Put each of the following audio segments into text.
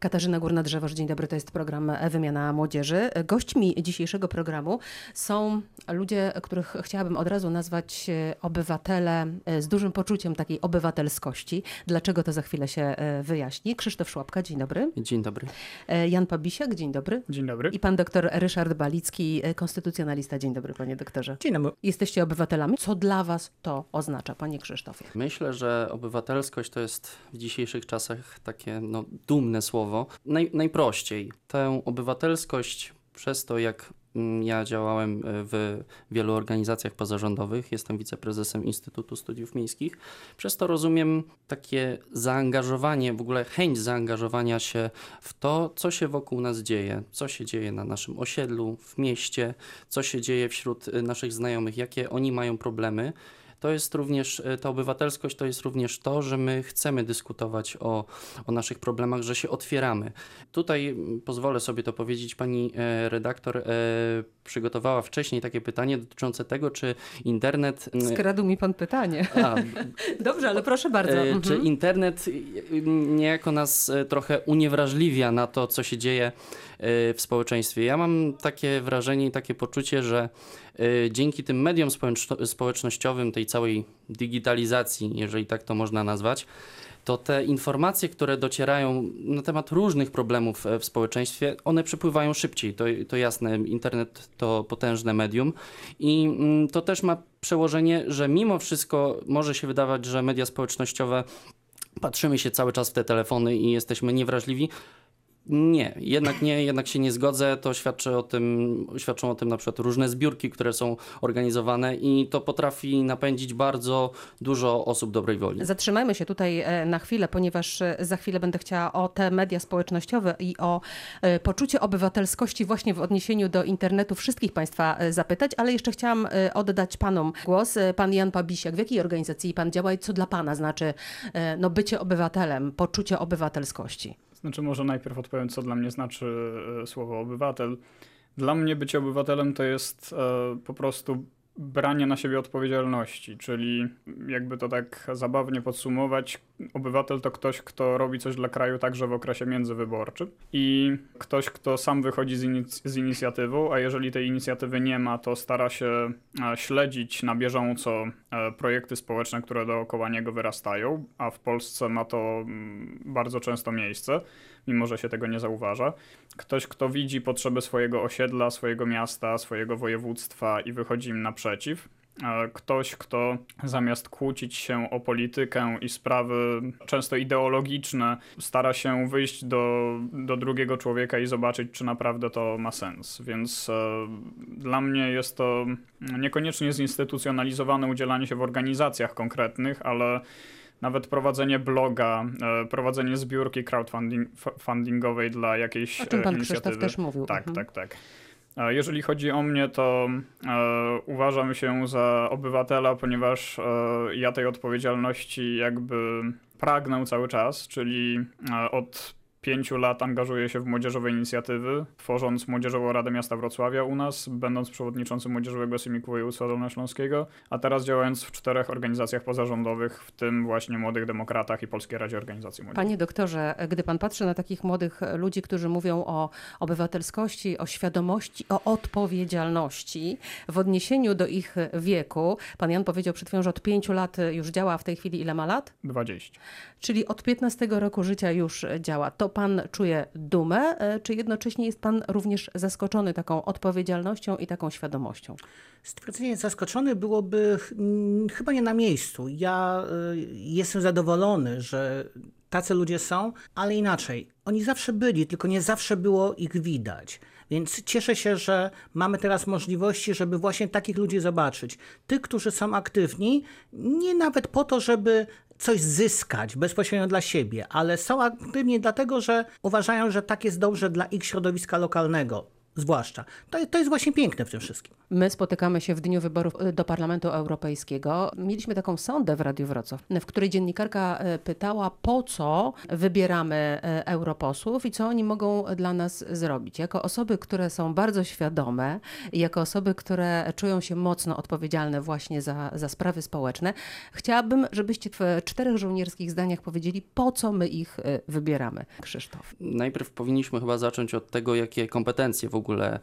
Katarzyna Górna-Drzewoż, dzień dobry, to jest program Wymiana Młodzieży. Gośćmi dzisiejszego programu są ludzie, których chciałabym od razu nazwać e, obywatele e, z dużym poczuciem takiej obywatelskości. Dlaczego to za chwilę się e, wyjaśni. Krzysztof Szłapka, dzień dobry. Dzień dobry. Jan Pabisiak, dzień dobry. Dzień dobry. I pan doktor Ryszard Balicki, konstytucjonalista. Dzień dobry, panie doktorze. Dzień dobry. Jesteście obywatelami. Co dla was to oznacza, panie Krzysztofie? Myślę, że obywatelskość to jest w dzisiejszych czasach takie no, dumne słowo. Naj, najprościej. Tę obywatelskość przez to, jak mm, ja działałem e, w wielu organizacjach pozarządowych, jestem wiceprezesem Instytutu Studiów Miejskich. Przez to rozumiem takie zaangażowanie, w ogóle chęć zaangażowania się w to, co się wokół nas dzieje, co się dzieje na naszym osiedlu, w mieście, co się dzieje wśród e, naszych znajomych, jakie oni mają problemy to jest również, e, ta obywatelskość to jest również to, że my chcemy dyskutować o, o naszych problemach, że się otwieramy. Tutaj pozwolę sobie to powiedzieć, pani e, redaktor e, przygotowała wcześniej takie pytanie dotyczące tego, czy internet... Skradł mi pan pytanie. A, Dobrze, ale proszę bardzo. Czy mhm. internet niejako nas trochę uniewrażliwia na to, co się dzieje w społeczeństwie? Ja mam takie wrażenie i takie poczucie, że dzięki tym mediom społecznościowym, tej całej digitalizacji, jeżeli tak to można nazwać, to te informacje, które docierają na temat różnych problemów e, w społeczeństwie, one przepływają szybciej. To, to jasne, internet to potężne medium i mm, to też ma przełożenie, że mimo wszystko może się wydawać, że media społecznościowe patrzymy się cały czas w te telefony i jesteśmy niewrażliwi, nie, jednak nie, jednak się nie zgodzę. To świadczy o tym, świadczą o tym na przykład różne zbiórki, które są organizowane i to potrafi napędzić bardzo dużo osób dobrej woli. Zatrzymajmy się tutaj e, na chwilę, ponieważ e, za chwilę będę chciała o te media społecznościowe i o e, poczucie obywatelskości właśnie w odniesieniu do internetu wszystkich Państwa zapytać, ale jeszcze chciałam oddać Panom głos. Pan Jan Pabisiak, w jakiej organizacji Pan działa i co dla Pana znaczy no, bycie obywatelem, poczucie obywatelskości? Znaczy, może najpierw odpowiem, co dla mnie znaczy e, słowo obywatel. Dla mnie bycie obywatelem to jest e, po prostu branie na siebie odpowiedzialności, czyli jakby to tak zabawnie podsumować, obywatel to ktoś, kto robi coś dla kraju także w okresie międzywyborczym i ktoś, kto sam wychodzi z, inic z inicjatywą, a jeżeli tej inicjatywy nie ma, to stara się e, śledzić na bieżąco e, projekty społeczne, które dookoła niego wyrastają, a w Polsce ma to mm, bardzo często miejsce mimo że się tego nie zauważa. Ktoś, kto widzi potrzeby swojego osiedla, swojego miasta, swojego województwa i wychodzi im naprzeciw. Ktoś, kto zamiast kłócić się o politykę i sprawy często ideologiczne, stara się wyjść do, do drugiego człowieka i zobaczyć, czy naprawdę to ma sens. Więc e, dla mnie jest to niekoniecznie zinstytucjonalizowane udzielanie się w organizacjach konkretnych, ale nawet prowadzenie bloga, e, prowadzenie zbiórki crowdfundingowej dla jakiejś o czym pan inicjatywy. Krzysztof też mówił. Tak, mhm. tak, tak. Jeżeli chodzi o mnie, to e, uważam się za obywatela, ponieważ e, ja tej odpowiedzialności jakby pragnę cały czas, czyli e, od pięciu lat angażuję się w młodzieżowe inicjatywy, tworząc Młodzieżową Radę Miasta Wrocławia u nas, będąc przewodniczącym Młodzieżowego Sejmiku Województwa Dolnośląskiego, a teraz działając w czterech organizacjach pozarządowych, w tym właśnie Młodych Demokratach i Polskiej Radzie Organizacji Młodzieży. Panie doktorze, gdy pan patrzy na takich młodych ludzi, którzy mówią o obywatelskości, o świadomości, o odpowiedzialności w odniesieniu do ich wieku, pan Jan powiedział przed chwilą, że od pięciu lat już działa, a w tej chwili ile ma lat? 20. Czyli od 15 roku życia już działa. To pan czuje dumę, e, czy jednocześnie jest pan również zaskoczony taką odpowiedzialnością i taką świadomością? Stwierdzenie zaskoczony byłoby chyba nie na miejscu. Ja e, jestem zadowolony, że tacy ludzie są, ale inaczej. Oni zawsze byli, tylko nie zawsze było ich widać. Więc cieszę się, że mamy teraz możliwości, żeby właśnie takich ludzi zobaczyć. Tych, którzy są aktywni, nie nawet po to, żeby coś zyskać bezpośrednio dla siebie, ale są aktywni dlatego, że uważają, że tak jest dobrze dla ich środowiska lokalnego. Zwłaszcza. To, to jest właśnie piękne w tym wszystkim. My spotykamy się w dniu wyborów y, do Parlamentu Europejskiego. Mieliśmy taką sondę w Radiu Wrocław, w której dziennikarka y, pytała, po co wybieramy y, europosłów i co oni mogą dla nas zrobić. Jako osoby, które są bardzo świadome i jako osoby, które czują się mocno odpowiedzialne właśnie za, za sprawy społeczne, chciałabym, żebyście w czterech żołnierskich zdaniach powiedzieli, po co my ich wybieramy. Krzysztof. Najpierw powinniśmy chyba zacząć od tego, jakie kompetencje w ogóle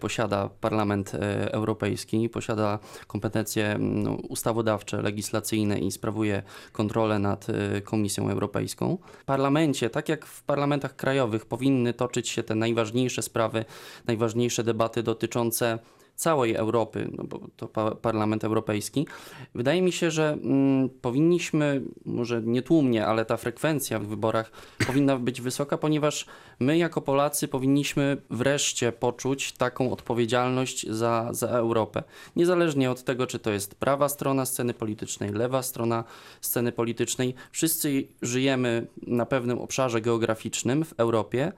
posiada Parlament Europejski Europejski, posiada kompetencje no, ustawodawcze, legislacyjne i sprawuje kontrolę nad y, Komisją Europejską. W parlamencie, tak jak w parlamentach krajowych, powinny toczyć się te najważniejsze sprawy, najważniejsze debaty dotyczące całej Europy, no bo to pa Parlament Europejski. Wydaje mi się, że mm, powinniśmy, może nie tłumnie, ale ta frekwencja w wyborach powinna być wysoka, ponieważ my jako Polacy powinniśmy wreszcie poczuć taką odpowiedzialność za, za Europę. Niezależnie od tego, czy to jest prawa strona sceny politycznej, lewa strona sceny politycznej, wszyscy żyjemy na pewnym obszarze geograficznym w Europie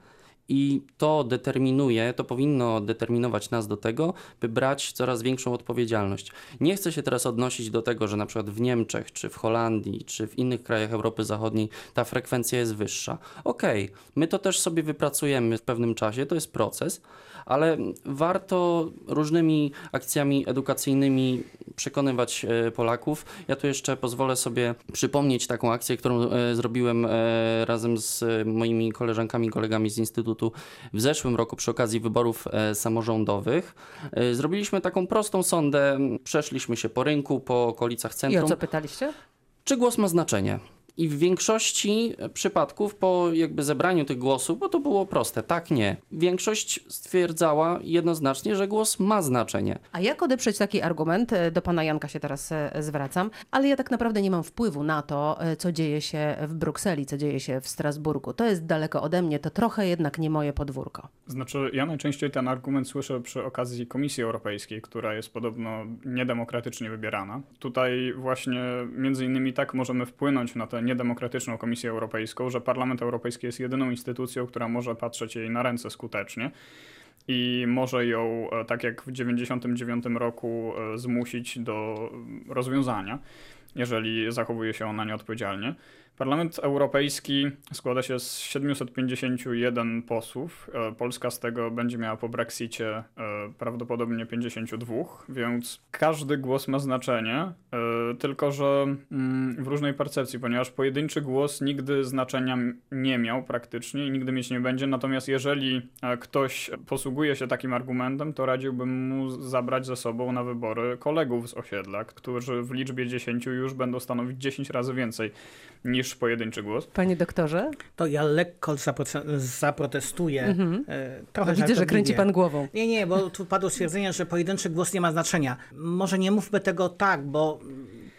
i to determinuje, to powinno determinować nas do tego, by brać coraz większą odpowiedzialność. Nie chcę się teraz odnosić do tego, że na przykład w Niemczech, czy w Holandii, czy w innych krajach Europy Zachodniej ta frekwencja jest wyższa. Okej, okay, my to też sobie wypracujemy w pewnym czasie, to jest proces, ale warto różnymi akcjami edukacyjnymi przekonywać e, Polaków. Ja tu jeszcze pozwolę sobie przypomnieć taką akcję, którą e, zrobiłem e, razem z moimi koleżankami, kolegami z Instytutu w zeszłym roku przy okazji wyborów samorządowych. Zrobiliśmy taką prostą sondę, przeszliśmy się po rynku, po okolicach centrum. I o co pytaliście? Czy głos ma znaczenie? I w większości przypadków po jakby zebraniu tych głosów, bo to było proste, tak, nie. Większość stwierdzała jednoznacznie, że głos ma znaczenie. A jak odeprzeć taki argument? Do pana Janka się teraz e, zwracam, ale ja tak naprawdę nie mam wpływu na to, e, co dzieje się w Brukseli, co dzieje się w Strasburgu. To jest daleko ode mnie, to trochę jednak nie moje podwórko. Znaczy, ja najczęściej ten argument słyszę przy okazji Komisji Europejskiej, która jest podobno niedemokratycznie wybierana. Tutaj właśnie między innymi tak możemy wpłynąć na ten niedemokratyczną Komisję Europejską, że Parlament Europejski jest jedyną instytucją, która może patrzeć jej na ręce skutecznie i może ją, e, tak jak w 1999 roku, e, zmusić do rozwiązania, jeżeli zachowuje się ona nieodpowiedzialnie. Parlament Europejski składa się z 751 posłów. E, Polska z tego będzie miała po Brexicie e, prawdopodobnie 52, więc każdy głos ma znaczenie, e, tylko że mm, w różnej percepcji, ponieważ pojedynczy głos nigdy znaczenia nie miał praktycznie i nigdy mieć nie będzie. Natomiast jeżeli ktoś posługuje się takim argumentem, to radziłbym mu zabrać ze sobą na wybory kolegów z osiedla, którzy w liczbie 10 już będą stanowić 10 razy więcej niż pojedynczy głos. Panie doktorze? To ja lekko zaprotestuję. Mhm. E, trochę no, Widzę, że kręci pan głową. Nie, nie, bo tu padło stwierdzenie, że pojedynczy głos nie ma znaczenia. Może nie mówmy tego tak, bo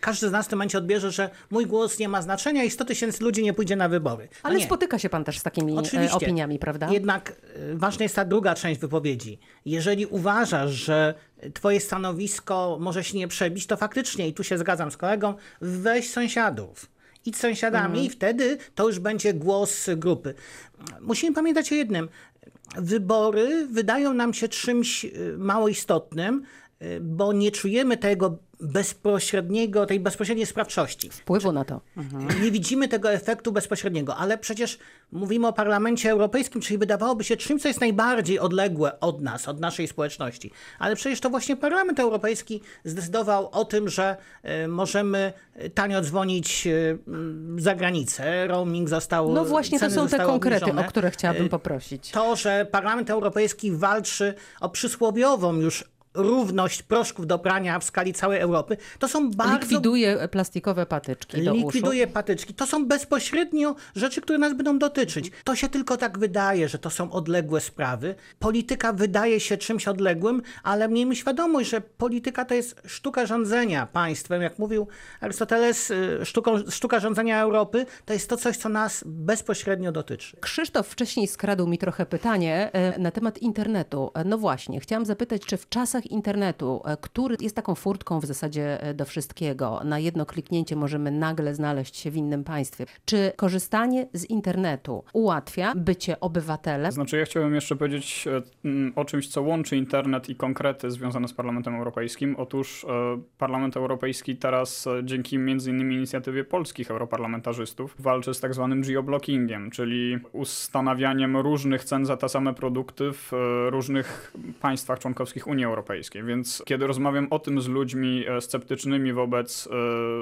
każdy z nas w tym momencie odbierze, że mój głos nie ma znaczenia i 100 tysięcy ludzi nie pójdzie na wybory. No Ale nie. spotyka się pan też z takimi e, Oczywiście. opiniami, prawda? Jednak e, ważna jest ta druga część wypowiedzi. Jeżeli uważasz, że twoje stanowisko może się nie przebić, to faktycznie, i tu się zgadzam z kolegą, weź sąsiadów idź z sąsiadami mhm. i wtedy to już będzie głos grupy. Musimy pamiętać o jednym. Wybory wydają nam się czymś y, mało istotnym, y, bo nie czujemy tego bezpośredniego, tej bezpośredniej sprawczości. Wpływu na to. Mhm. Nie widzimy tego efektu bezpośredniego, ale przecież mówimy o Parlamencie Europejskim, czyli wydawałoby się czymś, co jest najbardziej odległe od nas, od naszej społeczności. Ale przecież to właśnie Parlament Europejski zdecydował o tym, że y, możemy tanio dzwonić y, za granicę. Roaming został No właśnie, to są te konkrety, obniżone. o które chciałabym poprosić. To, że Parlament Europejski walczy o przysłowiową już równość proszków do prania w skali całej Europy, to są bardzo... Likwiduje plastikowe patyczki do Likwiduje uszu. patyczki. To są bezpośrednio rzeczy, które nas będą dotyczyć. To się tylko tak wydaje, że to są odległe sprawy. Polityka wydaje się czymś odległym, ale miejmy świadomość, że polityka to jest sztuka rządzenia państwem. Jak mówił Arystoteles, y, sztuką, sztuka rządzenia Europy to jest to coś, co nas bezpośrednio dotyczy. Krzysztof wcześniej skradł mi trochę pytanie e, na temat internetu. No właśnie, chciałam zapytać, czy w czasach internetu, e, który jest taką furtką w zasadzie e, do wszystkiego, na jedno kliknięcie możemy nagle znaleźć się w innym państwie, czy korzystanie z internetu ułatwia bycie obywatelem? Znaczy, ja chciałem jeszcze powiedzieć e, mm, o czymś, co łączy internet i konkrety związane z Parlamentem Europejskim. Otóż Parlament Europejski teraz dzięki innymi inicjatywie polskich europarlamentarzystów walczy z tak zwanym geoblockingiem, czyli ustanawianiem różnych cen za te same produkty w różnych państwach członkowskich Unii Europejskiej. Więc kiedy rozmawiam o tym z ludźmi e, sceptycznymi wobec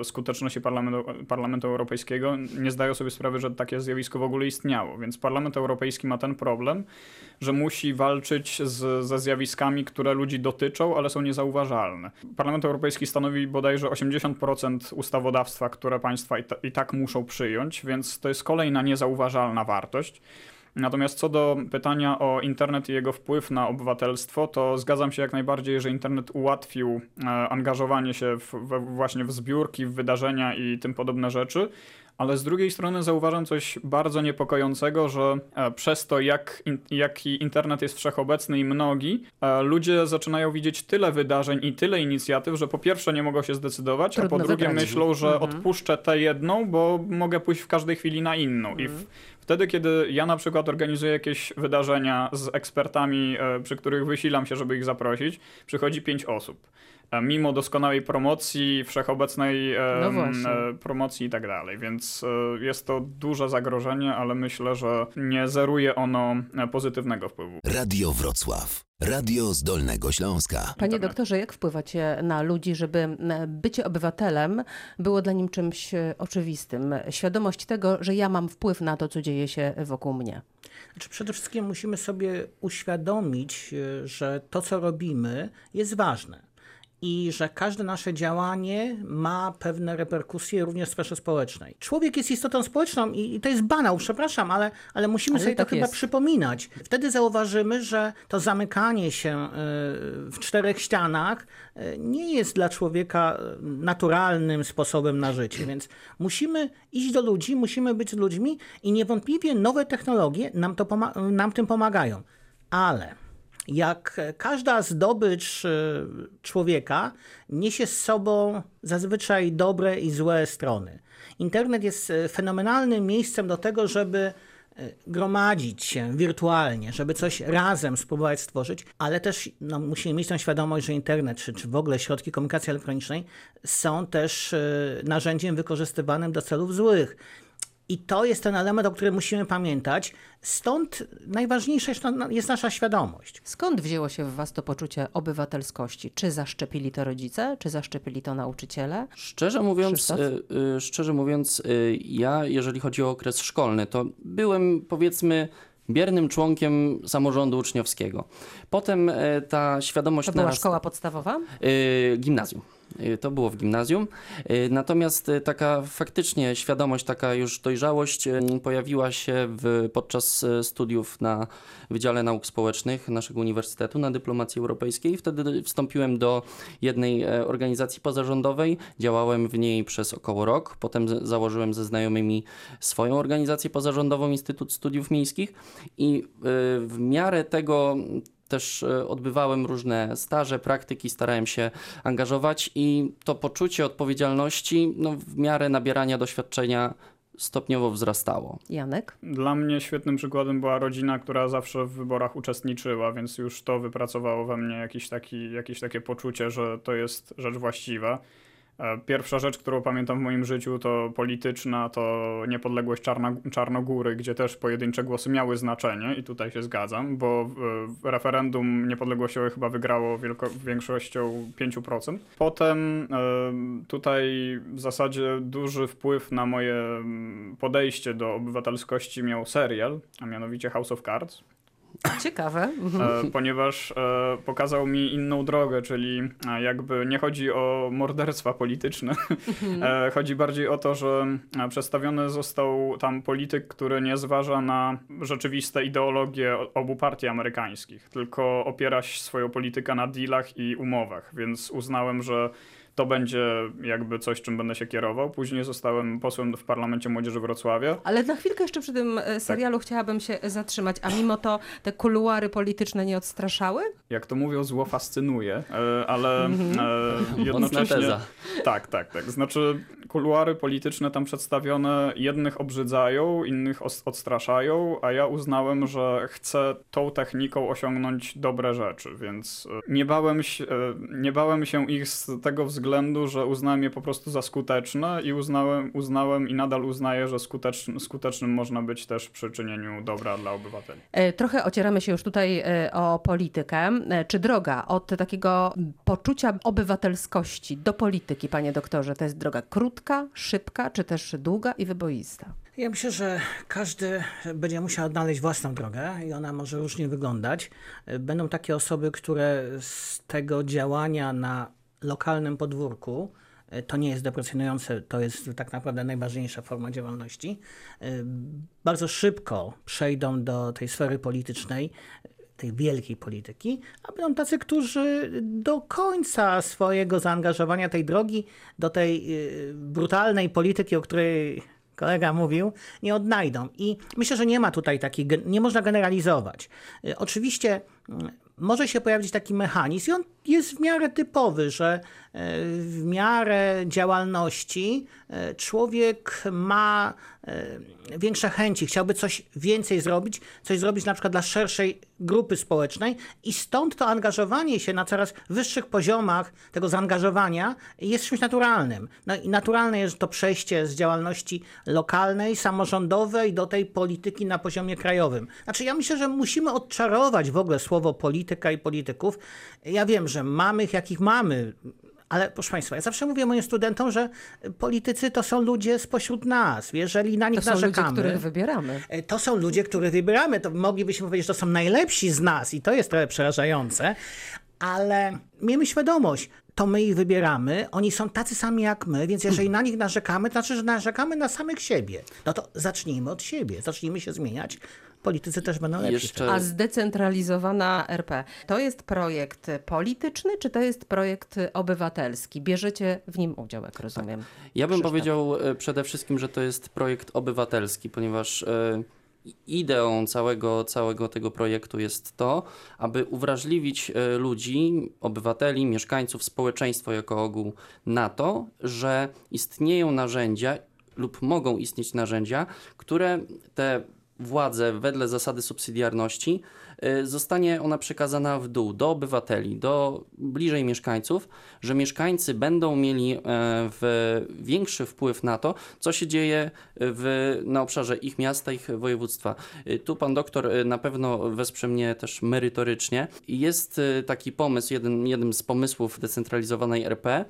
e, skuteczności Parlamentu, Parlamentu Europejskiego, nie zdają sobie sprawy, że takie zjawisko w ogóle istniało. Więc Parlament Europejski ma ten problem, że musi walczyć z, ze zjawiskami, które ludzi dotyczą, ale są niezauważalne. Parlament Europejski stanowi bodajże 80% ustawodawstwa, które państwa i, ta, i tak muszą przyjąć, więc to jest kolejna niezauważalna wartość. Natomiast co do pytania o internet i jego wpływ na obywatelstwo, to zgadzam się jak najbardziej, że internet ułatwił e, angażowanie się w, w, właśnie w zbiórki, w wydarzenia i tym podobne rzeczy. Ale z drugiej strony zauważam coś bardzo niepokojącego, że e, przez to, jak, jaki internet jest wszechobecny i mnogi, e, ludzie zaczynają widzieć tyle wydarzeń i tyle inicjatyw, że po pierwsze nie mogą się zdecydować, Trudno a po drugie wybrać. myślą, że mhm. odpuszczę tę jedną, bo mogę pójść w każdej chwili na inną. Mhm. I w, Wtedy, kiedy ja na przykład organizuję jakieś wydarzenia z ekspertami, e, przy których wysilam się, żeby ich zaprosić, przychodzi pięć osób. E, mimo doskonałej promocji, wszechobecnej no e, promocji i tak dalej. Więc jest to duże zagrożenie, ale myślę, że nie zeruje ono pozytywnego wpływu. Radio Wrocław. Radio z Dolnego Śląska. Panie doktorze, jak wpływacie na ludzi, żeby bycie obywatelem było dla nim czymś e, oczywistym? Świadomość tego, że ja mam wpływ na to, co dzieje się wokół mnie. Znaczy przede wszystkim musimy sobie uświadomić, e, że to, co robimy, jest ważne i że każde nasze działanie ma pewne reperkusje również w sferze społecznej. Człowiek jest istotą społeczną i, i to jest banał, przepraszam, ale, ale musimy ale sobie tak to jest. chyba przypominać. Wtedy zauważymy, że to zamykanie się e, w czterech ścianach e, nie jest dla człowieka e, naturalnym sposobem na życie, więc musimy iść do ludzi, musimy być ludźmi i niewątpliwie nowe technologie nam, to nam tym pomagają. Ale jak każda zdobycz e, człowieka niesie z sobą zazwyczaj dobre i złe strony. Internet jest e, fenomenalnym miejscem do tego, żeby e, gromadzić się wirtualnie, żeby coś razem spróbować stworzyć, ale też no, musimy mieć tą świadomość, że internet czy, czy w ogóle środki komunikacji elektronicznej są też narzędziem wykorzystywanym do celów złych. I to jest ten element, o którym musimy pamiętać. Stąd najważniejsza jest nasza świadomość. Skąd wzięło się w Was to poczucie obywatelskości? Czy zaszczepili to rodzice, czy zaszczepili to nauczyciele? Szczerze mówiąc, y, y, szczerze mówiąc, y, ja, jeżeli chodzi o okres szkolny, to byłem powiedzmy biernym członkiem samorządu uczniowskiego. Potem ta świadomość. To była szkoła podstawowa? gimnazjum. Y, to było w gimnazjum. Y, natomiast y, taka faktycznie świadomość, taka już dojrzałość pojawiła się w, podczas studiów na Wydziale Nauk Społecznych naszego uniwersytetu na dyplomacji europejskiej. Wtedy wstąpiłem do jednej e, organizacji pozarządowej. Działałem w niej przez około rok. Potem założyłem ze znajomymi swoją organizację pozarządową, Instytut Studiów Miejskich i w miarę tego też e, odbywałem różne staże, praktyki, starałem się angażować i to poczucie odpowiedzialności no, w miarę nabierania doświadczenia stopniowo wzrastało. Janek? Dla mnie świetnym przykładem była rodzina, która zawsze w wyborach uczestniczyła, więc już to wypracowało we mnie jakiś taki, jakieś takie poczucie, że to jest rzecz właściwa. E, pierwsza rzecz, którą pamiętam w moim życiu, to polityczna, to niepodległość Czarna, Czarnogóry, gdzie też pojedyncze głosy miały znaczenie i tutaj się zgadzam, bo referendum niepodległościowe chyba wygrało wielko, większością 5%. Potem e, tutaj w zasadzie duży wpływ na moje podejście do obywatelskości miał serial, a mianowicie House of Cards. Ciekawe. E, ponieważ e, pokazał mi inną drogę, czyli e, jakby nie chodzi o morderstwa polityczne. Mhm. chodzi bardziej o to, że przedstawiony został tam polityk, który nie zważa na rzeczywiste ideologie obu partii amerykańskich, tylko opiera swoją politykę na dealach i umowach, więc uznałem, że to będzie jakby coś, czym będę się kierował. Później zostałem posłem w Parlamencie Młodzieży Wrocławia. Ale na chwilkę jeszcze przy tym e, serialu chciałabym się zatrzymać, a mimo to te kuluary polityczne nie odstraszały? Jak to mówią, zło fascynuje, e, ale e, Mocna jednocześnie... teza. Tak, tak, tak. Znaczy kuluary polityczne tam przedstawione jednych obrzydzają, innych odstraszają, a ja uznałem, że chcę tą techniką osiągnąć dobre rzeczy, więc e, nie bałem, się, e, nie bałem się ich z tego względu, że uznałem je po prostu za skuteczne i uznałem, uznałem i nadal uznaję, że skuteczny, skutecznym można być też przy czynieniu dobra dla obywateli. E, Trochę ocieramy się już tutaj e, o politykę. E, Czy droga od takiego poczucia obywatelskości do polityki, panie doktorze, to jest droga krótka, szybka, czy też długa i wyboista? Ja myślę, że każdy będzie musiał odnaleźć własną drogę i ona może różnie wyglądać. Będą takie osoby, które z tego działania na lokalnym podwórku, e, to nie jest deprecjonujące, to jest tak naprawdę najważniejsza forma działalności, e, bardzo szybko przejdą do tej sfery politycznej, tej wielkiej polityki, a będą tacy, którzy do końca swojego zaangażowania tej drogi do tej brutalnej polityki, o której kolega mówił, nie odnajdą. I myślę, że nie ma tutaj takiej, nie można generalizować. Oczywiście może się pojawić taki mechanizm i on jest w miarę typowy, że y, w miarę działalności y, człowiek ma y, większe chęci, chciałby coś więcej zrobić, coś zrobić na przykład dla szerszej grupy społecznej i stąd to angażowanie się na coraz wyższych poziomach tego zaangażowania jest czymś naturalnym. No i naturalne jest to przejście z działalności lokalnej, samorządowej do tej polityki na poziomie krajowym. Znaczy ja myślę, że musimy odczarować w ogóle słowo polityka i polityków. Ja wiem, że mamy ich jakich mamy, ale proszę Państwa, ja zawsze mówię moim studentom, że politycy to są ludzie spośród nas. Jeżeli na nich To są ludzie, narzekamy, których wybieramy. E, to są ludzie, których wybieramy. To moglibyśmy powiedzieć, że to są najlepsi z nas i to jest trochę przerażające, ale miejmy świadomość, to my ich wybieramy, oni są tacy sami jak my, więc jeżeli na nich narzekamy, to znaczy, że narzekamy na samych siebie. No to zacznijmy od siebie, zacznijmy się zmieniać. Politycy też będą lepsi. Jeszcze A zdecentralizowana RP to jest projekt polityczny, czy to jest projekt obywatelski? Bierzecie w nim udział, jak rozumiem. Ja bym Krzysztof. powiedział e, przede wszystkim, że to jest projekt obywatelski, ponieważ e, ideą całego, całego tego projektu jest to, aby uwrażliwić e, ludzi, obywateli, mieszkańców, społeczeństwo jako ogół na to, że istnieją narzędzia lub mogą istnieć narzędzia, które te władze wedle zasady subsydiarności zostanie ona przekazana w dół do obywateli, do bliżej mieszkańców, że mieszkańcy będą mieli e, w, większy wpływ na to, co się dzieje w, na obszarze ich miasta, ich województwa. Y, Tu pan doktor y, na pewno wesprze mnie też merytorycznie. Jest y, taki pomysł, jeden, jeden z pomysłów decentralizowanej RP.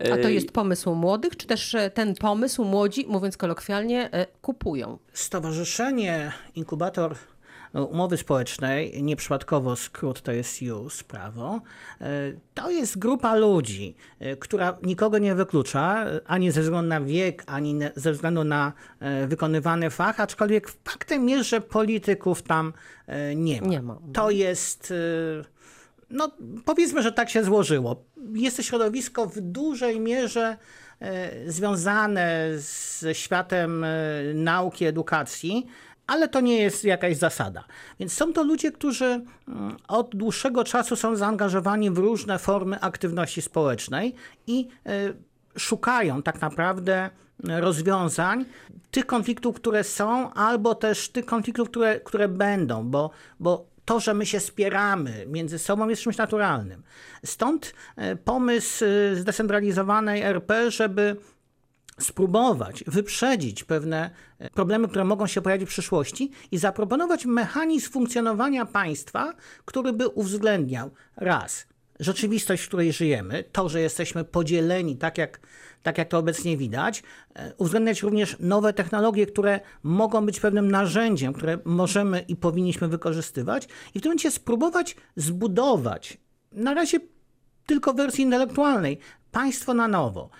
A to y, jest pomysł młodych, czy też e, ten pomysł młodzi, mówiąc kolokwialnie, e, kupują? Stowarzyszenie Inkubator Umowy Społecznej, nieprzypadkowo skrót to jest JUS, prawo, e, to jest grupa ludzi, e, która nikogo nie wyklucza, e, ani ze względu na wiek, ani ze względu na wykonywany fach, aczkolwiek faktem jest, że polityków tam nie ma. Nie ma. To jest... no, powiedzmy, że tak się złożyło. Jest to środowisko w dużej mierze związane ze światem nauki, edukacji, ale to nie jest jakaś zasada. Więc są to ludzie, którzy mm, od dłuższego czasu są zaangażowani w różne formy aktywności społecznej i e, szukają tak naprawdę rozwiązań tych konfliktów, które są, albo też tych konfliktów, które, które będą, bo, bo to, że my się spieramy między sobą jest czymś naturalnym. Stąd e, pomysł zdecentralizowanej RP, żeby spróbować wyprzedzić pewne e, problemy, które mogą się pojawić w przyszłości i zaproponować mechanizm funkcjonowania państwa, który by uwzględniał raz rzeczywistość, w której żyjemy, to, że jesteśmy podzieleni tak jak, tak jak to obecnie widać, e, uwzględniać również nowe technologie, które mogą być pewnym narzędziem, które możemy i powinniśmy wykorzystywać i w tym momencie spróbować zbudować na razie tylko w wersji intelektualnej państwo na nowo,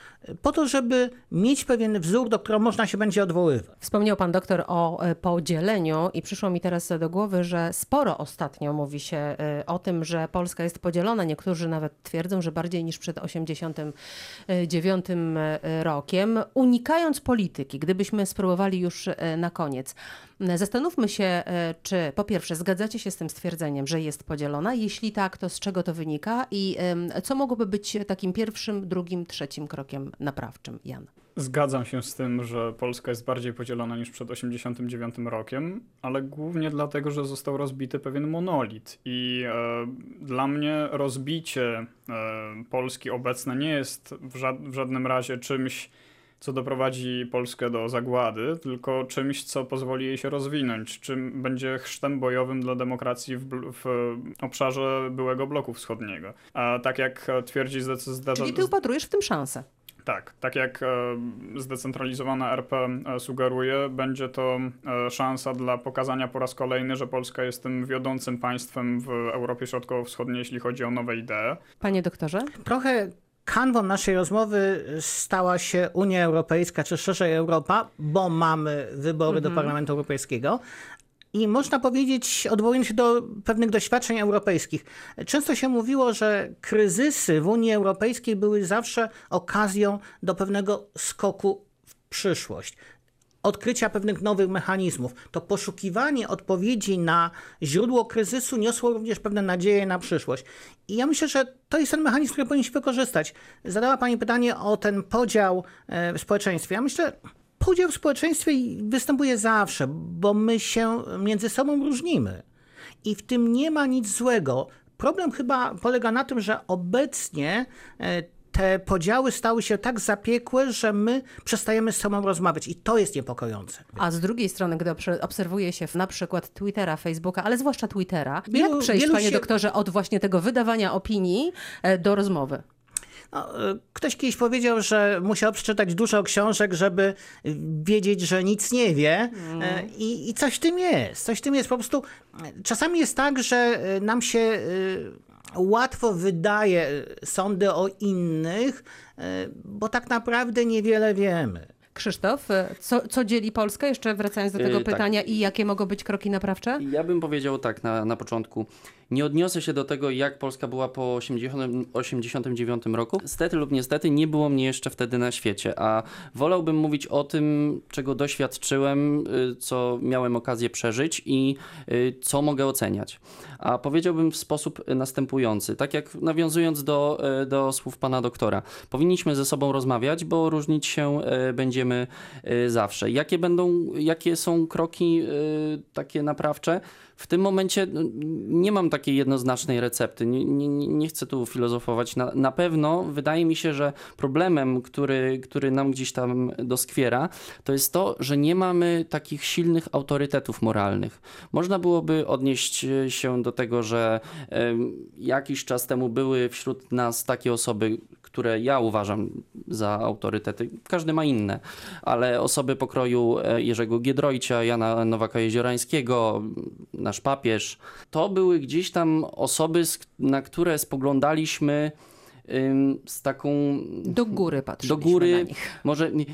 po to, żeby mieć pewien wzór, do którego można się będzie odwoływać. Wspomniał pan doktor o e, podzieleniu i przyszło mi teraz do głowy, że sporo ostatnio mówi się e, o tym, że Polska jest podzielona. Niektórzy nawet twierdzą, że bardziej niż przed 89 e, rokiem. Unikając polityki, gdybyśmy spróbowali już na koniec, zastanówmy się, czy po pierwsze zgadzacie się z tym stwierdzeniem, że jest podzielona? Jeśli tak, to z czego to wynika i co mogłoby być takim pierwszym, drugim, trzecim krokiem naprawczym, Jan? Zgadzam się z tym, że Polska jest bardziej podzielona niż przed 1989 rokiem, ale głównie dlatego, że został rozbity pewien monolit. I e, dla mnie rozbicie e, Polski obecne nie jest w, ża w żadnym razie czymś, co doprowadzi Polskę do zagłady, tylko czymś, co pozwoli jej się rozwinąć, czym będzie chrztem bojowym dla demokracji w, w obszarze byłego bloku wschodniego. A tak jak twierdzi zdecydowanie. Czyli ty upatrujesz w tym szansę. Tak, tak jak e, zdecentralizowana RP e, sugeruje, będzie to e, szansa dla pokazania po raz kolejny, że Polska jest tym wiodącym państwem w Europie Środkowo-Wschodniej, jeśli chodzi o nowe idee. Panie doktorze? Trochę kanwą naszej rozmowy stała się Unia Europejska, czy szerzej Europa, bo mamy wybory do mhm. Parlamentu Europejskiego, i można powiedzieć, odwołując się do pewnych doświadczeń europejskich, często się mówiło, że kryzysy w Unii Europejskiej były zawsze okazją do pewnego skoku w przyszłość odkrycia pewnych nowych mechanizmów. To poszukiwanie odpowiedzi na źródło kryzysu niosło również pewne nadzieje na przyszłość. I ja myślę, że to jest ten mechanizm, który powinniśmy wykorzystać. Zadała Pani pytanie o ten podział e, w społeczeństwie. Ja myślę, podział w społeczeństwie występuje zawsze, bo my się między sobą różnimy. I w tym nie ma nic złego. Problem chyba polega na tym, że obecnie e, te podziały stały się tak zapiekłe, że my przestajemy z sobą rozmawiać i to jest niepokojące. A z drugiej strony, gdy obserwuje się na przykład Twittera, Facebooka, ale zwłaszcza Twittera, wielu, jak przejść, panie się... doktorze, od właśnie tego wydawania opinii e, do rozmowy? No, e, ktoś kiedyś powiedział, że musiał przeczytać dużo książek, żeby wiedzieć, że nic nie wie. Mm. I, I coś w tym jest. Coś w tym jest. Po prostu czasami jest tak, że nam się łatwo wydaje sądy o innych, bo tak naprawdę niewiele wiemy. Krzysztof, co, co dzieli Polskę? Jeszcze wracając do tego yy, pytania tak. i jakie mogą być kroki naprawcze? Ja bym powiedział tak na, na początku. Nie odniosę się do tego, jak Polska była po 1989 roku. Stety lub niestety nie było mnie jeszcze wtedy na świecie, a wolałbym mówić o tym, czego doświadczyłem, y, co miałem okazję przeżyć i y, co mogę oceniać. A powiedziałbym w sposób następujący, tak jak nawiązując do, y, do słów pana doktora. Powinniśmy ze sobą rozmawiać, bo różnić się będziemy zawsze. Jakie będą, jakie są kroki takie naprawcze? W tym momencie no, nie mam takiej jednoznacznej recepty. Nie, nie, nie chcę tu filozofować. Na, na pewno wydaje mi się, że problemem, który, który nam gdzieś tam doskwiera, to jest to, że nie mamy takich silnych autorytetów moralnych. Można byłoby odnieść się do tego, że jakiś czas temu były wśród nas takie osoby, które ja uważam za autorytety. Każdy ma inne, ale osoby pokroju e, Jerzego Giedroycia, Jana Nowaka-Jeziorańskiego, nasz papież, to były gdzieś tam osoby, na które spoglądaliśmy z taką. Do góry patrzyliśmy Do góry. Może nie,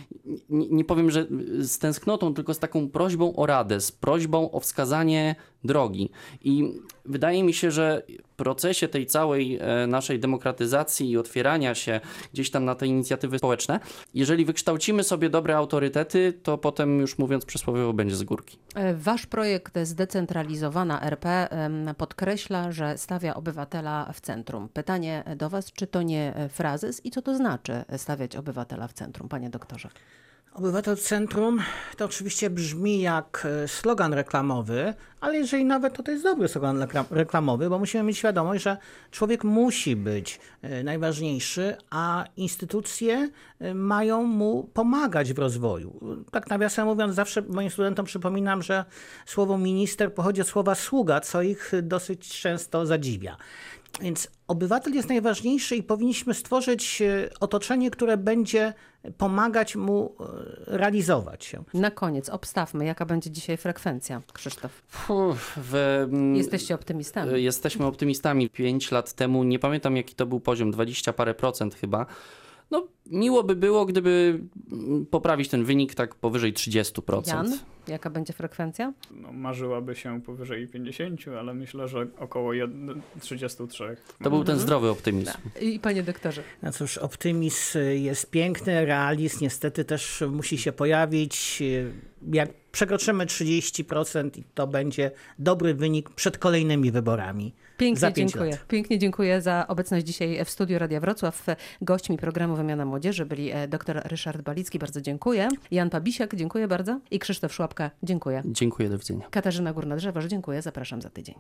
nie, nie, powiem, że z tęsknotą, tylko z taką prośbą o radę, z prośbą o wskazanie drogi. I wydaje mi się, że w procesie tej całej e, naszej demokratyzacji i otwierania się gdzieś tam na te inicjatywy społeczne, jeżeli wykształcimy sobie dobre autorytety, to potem już mówiąc przysłowiowo będzie z górki. E, wasz projekt Zdecentralizowana RP podkreśla, że stawia obywatela w centrum. Pytanie do was, czy to nie frazes i co to znaczy stawiać obywatela w centrum, panie doktorze? Obywatel Centrum to oczywiście brzmi jak e, slogan reklamowy, ale jeżeli nawet to, to jest dobry slogan reklamowy, bo musimy mieć świadomość, że człowiek musi być e, najważniejszy, a instytucje e, mają mu pomagać w rozwoju. Tak nawiasem mówiąc, zawsze moim studentom przypominam, że słowo minister pochodzi od słowa sługa, co ich dosyć często zadziwia. Więc obywatel jest najważniejszy i powinniśmy stworzyć e, otoczenie, które będzie pomagać mu e, realizować się. Na koniec obstawmy, jaka będzie dzisiaj frekwencja, Krzysztof. W, mm, Jesteście optymistami. y, Jesteśmy optymistami. Pięć lat temu, nie pamiętam jaki to był poziom, 20 parę procent chyba. No, miło by było, gdyby mm, poprawić ten wynik tak powyżej 30%. Jan, jaka będzie frekwencja? No, marzyłaby się powyżej 50, ale myślę, że około jed... 33. To był Mhm. ten zdrowy optymizm. I panie doktorze. No cóż, optymizm jest piękny, realizm niestety też musi się pojawić. Jak przekroczymy 30%, i to będzie dobry wynik przed kolejnymi wyborami. Pięknie dziękuję. lat. Pięknie dziękuję za obecność dzisiaj w studiu Radia Wrocław. Gośćmi programu Wymiana Młodzieży byli e, dr Ryszard Balicki, bardzo dziękuję. Jan Pabisiak, dziękuję bardzo. I Krzysztof Szłapka, dziękuję. Dziękuję, do widzenia. Katarzyna Górna-Drzewoż, dziękuję. Zapraszam za tydzień.